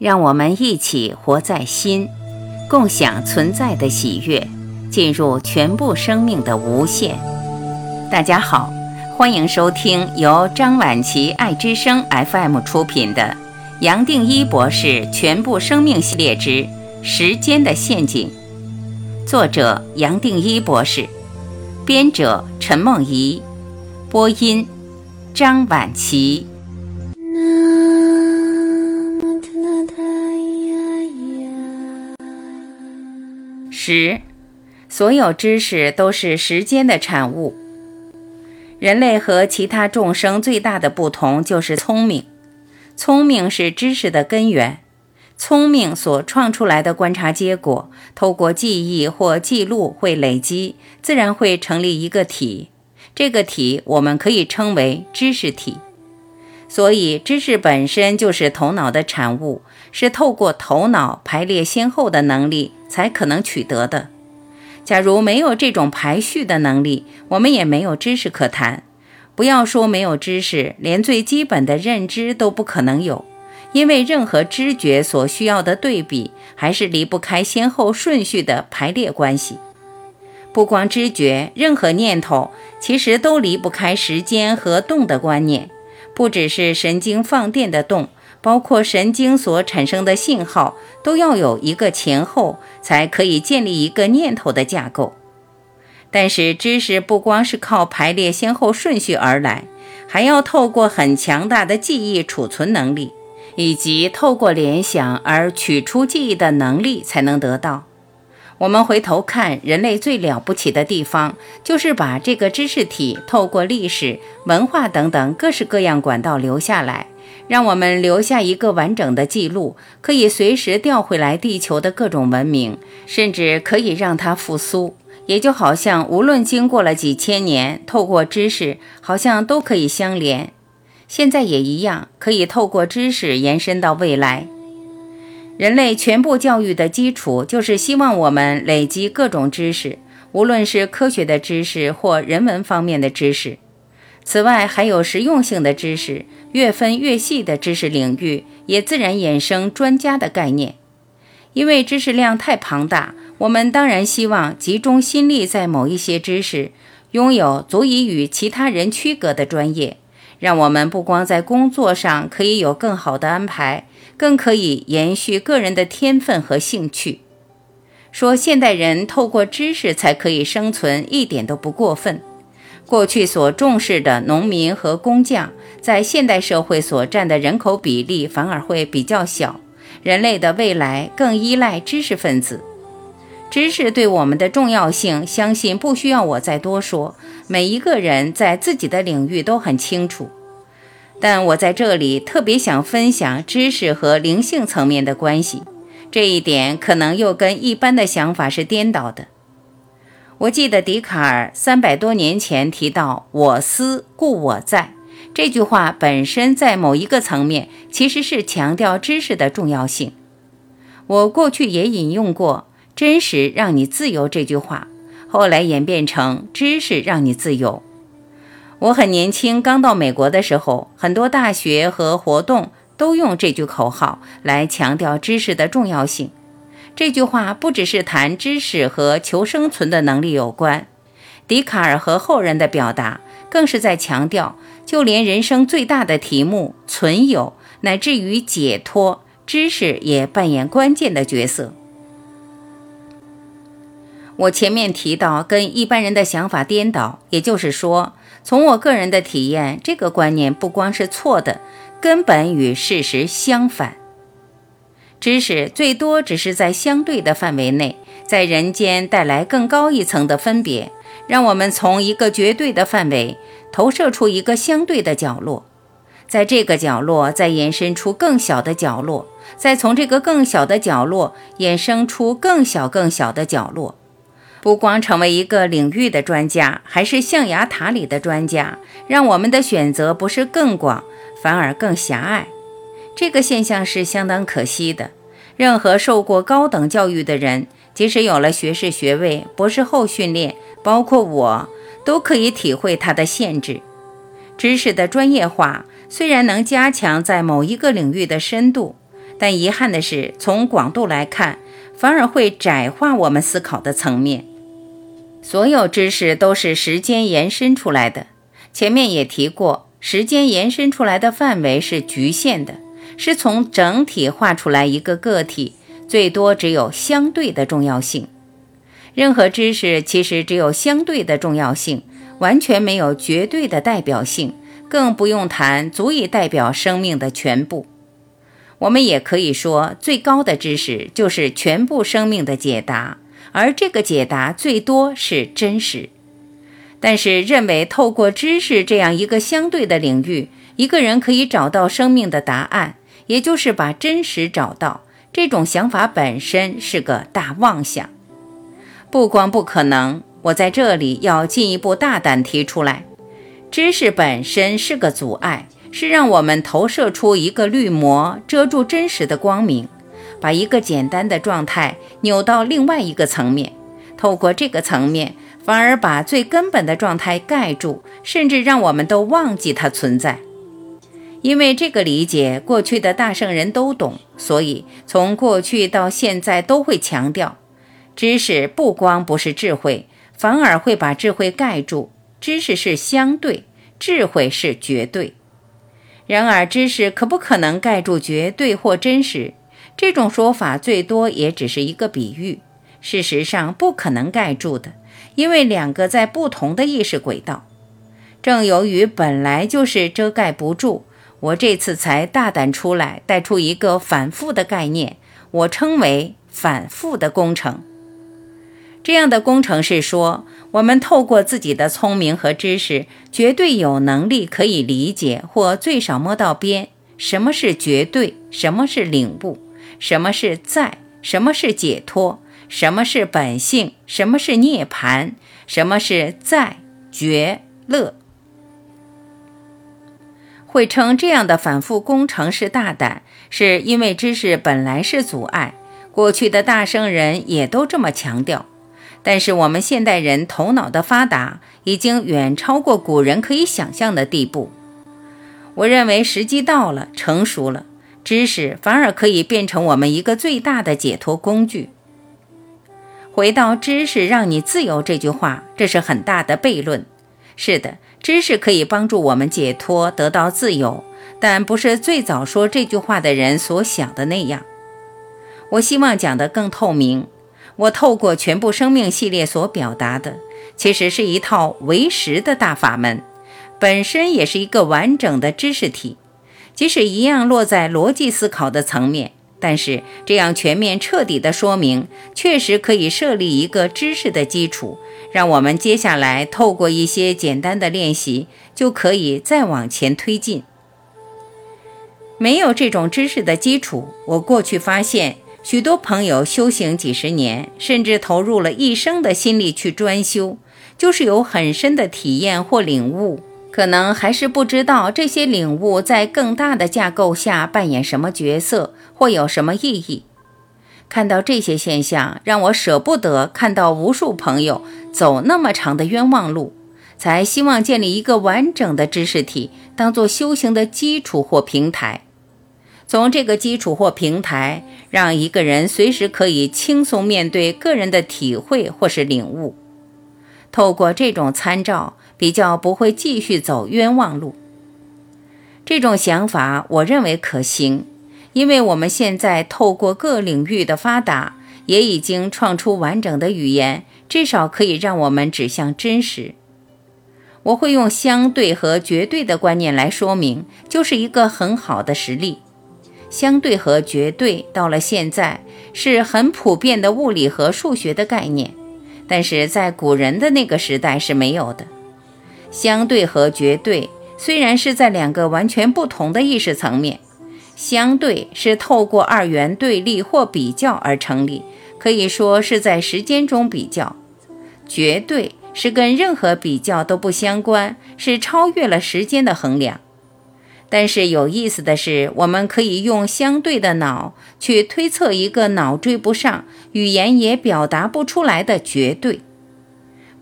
让我们一起活在心，共享存在的喜悦，进入全部生命的无限。大家好，欢迎收听由张晚琪爱之声 FM 出品的《杨定一博士全部生命系列之时间的陷阱》，作者杨定一博士，编者陈梦怡，播音张晚琪。十，所有知识都是时间的产物。人类和其他众生最大的不同就是聪明。聪明是知识的根源。聪明所创出来的观察结果，透过记忆或记录会累积，自然会成立一个体。这个体我们可以称为知识体。所以，知识本身就是头脑的产物，是透过头脑排列先后的能力。才可能取得的。假如没有这种排序的能力，我们也没有知识可谈。不要说没有知识，连最基本的认知都不可能有，因为任何知觉所需要的对比，还是离不开先后顺序的排列关系。不光知觉，任何念头其实都离不开时间和动的观念，不只是神经放电的动。包括神经所产生的信号，都要有一个前后，才可以建立一个念头的架构。但是知识不光是靠排列先后顺序而来，还要透过很强大的记忆储存能力，以及透过联想而取出记忆的能力才能得到。我们回头看，人类最了不起的地方，就是把这个知识体透过历史、文化等等各式各样管道留下来。让我们留下一个完整的记录，可以随时调回来地球的各种文明，甚至可以让它复苏。也就好像无论经过了几千年，透过知识，好像都可以相连。现在也一样，可以透过知识延伸到未来。人类全部教育的基础，就是希望我们累积各种知识，无论是科学的知识或人文方面的知识。此外，还有实用性的知识，越分越细的知识领域，也自然衍生专家的概念。因为知识量太庞大，我们当然希望集中心力在某一些知识，拥有足以与其他人区隔的专业，让我们不光在工作上可以有更好的安排，更可以延续个人的天分和兴趣。说现代人透过知识才可以生存，一点都不过分。过去所重视的农民和工匠，在现代社会所占的人口比例反而会比较小。人类的未来更依赖知识分子。知识对我们的重要性，相信不需要我再多说。每一个人在自己的领域都很清楚。但我在这里特别想分享知识和灵性层面的关系。这一点可能又跟一般的想法是颠倒的。我记得笛卡尔三百多年前提到“我思故我在”这句话本身，在某一个层面其实是强调知识的重要性。我过去也引用过“真实让你自由”这句话，后来演变成“知识让你自由”。我很年轻，刚到美国的时候，很多大学和活动都用这句口号来强调知识的重要性。这句话不只是谈知识和求生存的能力有关，笛卡尔和后人的表达更是在强调，就连人生最大的题目存有乃至于解脱，知识也扮演关键的角色。我前面提到跟一般人的想法颠倒，也就是说，从我个人的体验，这个观念不光是错的，根本与事实相反。知识最多只是在相对的范围内，在人间带来更高一层的分别，让我们从一个绝对的范围投射出一个相对的角落，在这个角落再延伸出更小的角落，再从这个更小的角落衍生出更小更小的角落。不光成为一个领域的专家，还是象牙塔里的专家，让我们的选择不是更广，反而更狭隘。这个现象是相当可惜的。任何受过高等教育的人，即使有了学士学位、博士后训练，包括我，都可以体会它的限制。知识的专业化虽然能加强在某一个领域的深度，但遗憾的是，从广度来看，反而会窄化我们思考的层面。所有知识都是时间延伸出来的。前面也提过，时间延伸出来的范围是局限的，是从整体画出来一个个体，最多只有相对的重要性。任何知识其实只有相对的重要性，完全没有绝对的代表性，更不用谈足以代表生命的全部。我们也可以说，最高的知识就是全部生命的解答，而这个解答最多是真实。但是，认为透过知识这样一个相对的领域，一个人可以找到生命的答案，也就是把真实找到，这种想法本身是个大妄想。不光不可能，我在这里要进一步大胆提出来，知识本身是个阻碍。是让我们投射出一个绿膜，遮住真实的光明，把一个简单的状态扭到另外一个层面，透过这个层面，反而把最根本的状态盖住，甚至让我们都忘记它存在。因为这个理解，过去的大圣人都懂，所以从过去到现在都会强调，知识不光不是智慧，反而会把智慧盖住。知识是相对，智慧是绝对。然而，知识可不可能盖住绝对或真实？这种说法最多也只是一个比喻。事实上，不可能盖住的，因为两个在不同的意识轨道。正由于本来就是遮盖不住，我这次才大胆出来，带出一个反复的概念，我称为反复的工程。这样的工程是说。我们透过自己的聪明和知识，绝对有能力可以理解或最少摸到边。什么是绝对？什么是领悟？什么是在？什么是解脱？什么是本性？什么是涅槃？什么是在觉乐？会称这样的反复工程是大胆，是因为知识本来是阻碍。过去的大圣人也都这么强调。但是我们现代人头脑的发达已经远超过古人可以想象的地步。我认为时机到了，成熟了，知识反而可以变成我们一个最大的解脱工具。回到“知识让你自由”这句话，这是很大的悖论。是的，知识可以帮助我们解脱，得到自由，但不是最早说这句话的人所想的那样。我希望讲得更透明。我透过全部生命系列所表达的，其实是一套唯识的大法门，本身也是一个完整的知识体。即使一样落在逻辑思考的层面，但是这样全面彻底的说明，确实可以设立一个知识的基础，让我们接下来透过一些简单的练习，就可以再往前推进。没有这种知识的基础，我过去发现。许多朋友修行几十年，甚至投入了一生的心力去专修，就是有很深的体验或领悟，可能还是不知道这些领悟在更大的架构下扮演什么角色或有什么意义。看到这些现象，让我舍不得看到无数朋友走那么长的冤枉路，才希望建立一个完整的知识体，当做修行的基础或平台。从这个基础或平台，让一个人随时可以轻松面对个人的体会或是领悟。透过这种参照，比较不会继续走冤枉路。这种想法，我认为可行，因为我们现在透过各领域的发达，也已经创出完整的语言，至少可以让我们指向真实。我会用相对和绝对的观念来说明，就是一个很好的实例。相对和绝对到了现在是很普遍的物理和数学的概念，但是在古人的那个时代是没有的。相对和绝对虽然是在两个完全不同的意识层面，相对是透过二元对立或比较而成立，可以说是在时间中比较；绝对是跟任何比较都不相关，是超越了时间的衡量。但是有意思的是，我们可以用相对的脑去推测一个脑追不上、语言也表达不出来的绝对。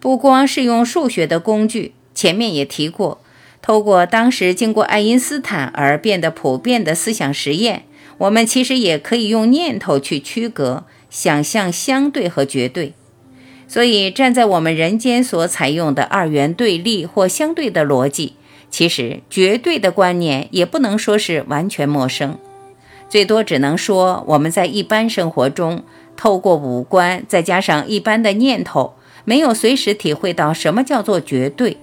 不光是用数学的工具，前面也提过，透过当时经过爱因斯坦而变得普遍的思想实验，我们其实也可以用念头去区隔、想象相对和绝对。所以，站在我们人间所采用的二元对立或相对的逻辑，其实绝对的观念也不能说是完全陌生，最多只能说我们在一般生活中，透过五官再加上一般的念头，没有随时体会到什么叫做绝对，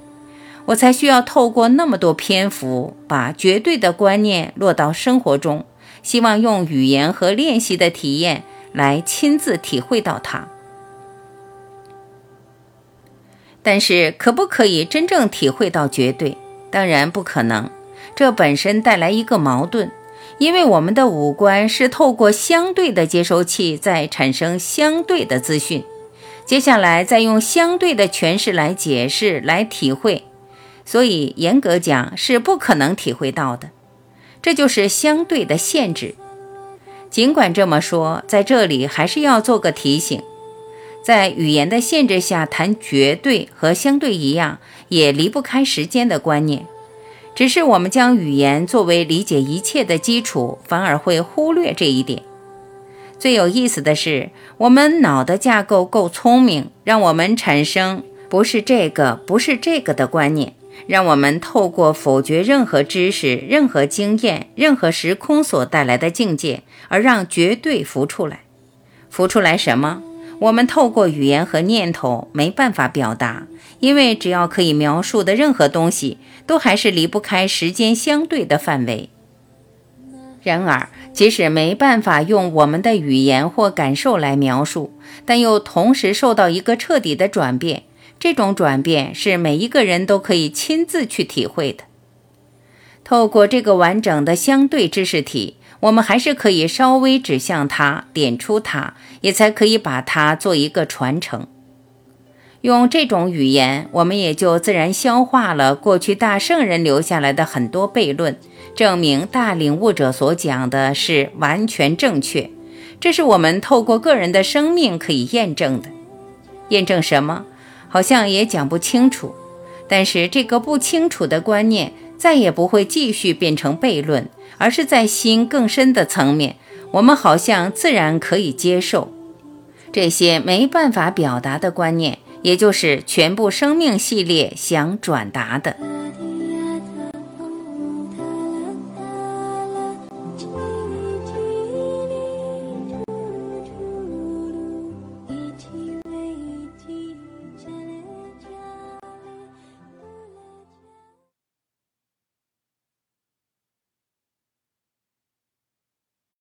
我才需要透过那么多篇幅，把绝对的观念落到生活中，希望用语言和练习的体验来亲自体会到它。但是，可不可以真正体会到绝对？当然不可能。这本身带来一个矛盾，因为我们的五官是透过相对的接收器在产生相对的资讯，接下来再用相对的诠释来解释、来体会，所以严格讲是不可能体会到的。这就是相对的限制。尽管这么说，在这里还是要做个提醒。在语言的限制下谈绝对和相对一样，也离不开时间的观念。只是我们将语言作为理解一切的基础，反而会忽略这一点。最有意思的是，我们脑的架构够聪明，让我们产生不是这个，不是这个的观念，让我们透过否决任何知识、任何经验、任何时空所带来的境界，而让绝对浮出来。浮出来什么？我们透过语言和念头没办法表达，因为只要可以描述的任何东西，都还是离不开时间相对的范围。然而，即使没办法用我们的语言或感受来描述，但又同时受到一个彻底的转变，这种转变是每一个人都可以亲自去体会的。透过这个完整的相对知识体。我们还是可以稍微指向它，点出它，也才可以把它做一个传承。用这种语言，我们也就自然消化了过去大圣人留下来的很多悖论，证明大领悟者所讲的是完全正确。这是我们透过个人的生命可以验证的。验证什么？好像也讲不清楚。但是这个不清楚的观念，再也不会继续变成悖论。而是在心更深的层面，我们好像自然可以接受这些没办法表达的观念，也就是全部生命系列想转达的。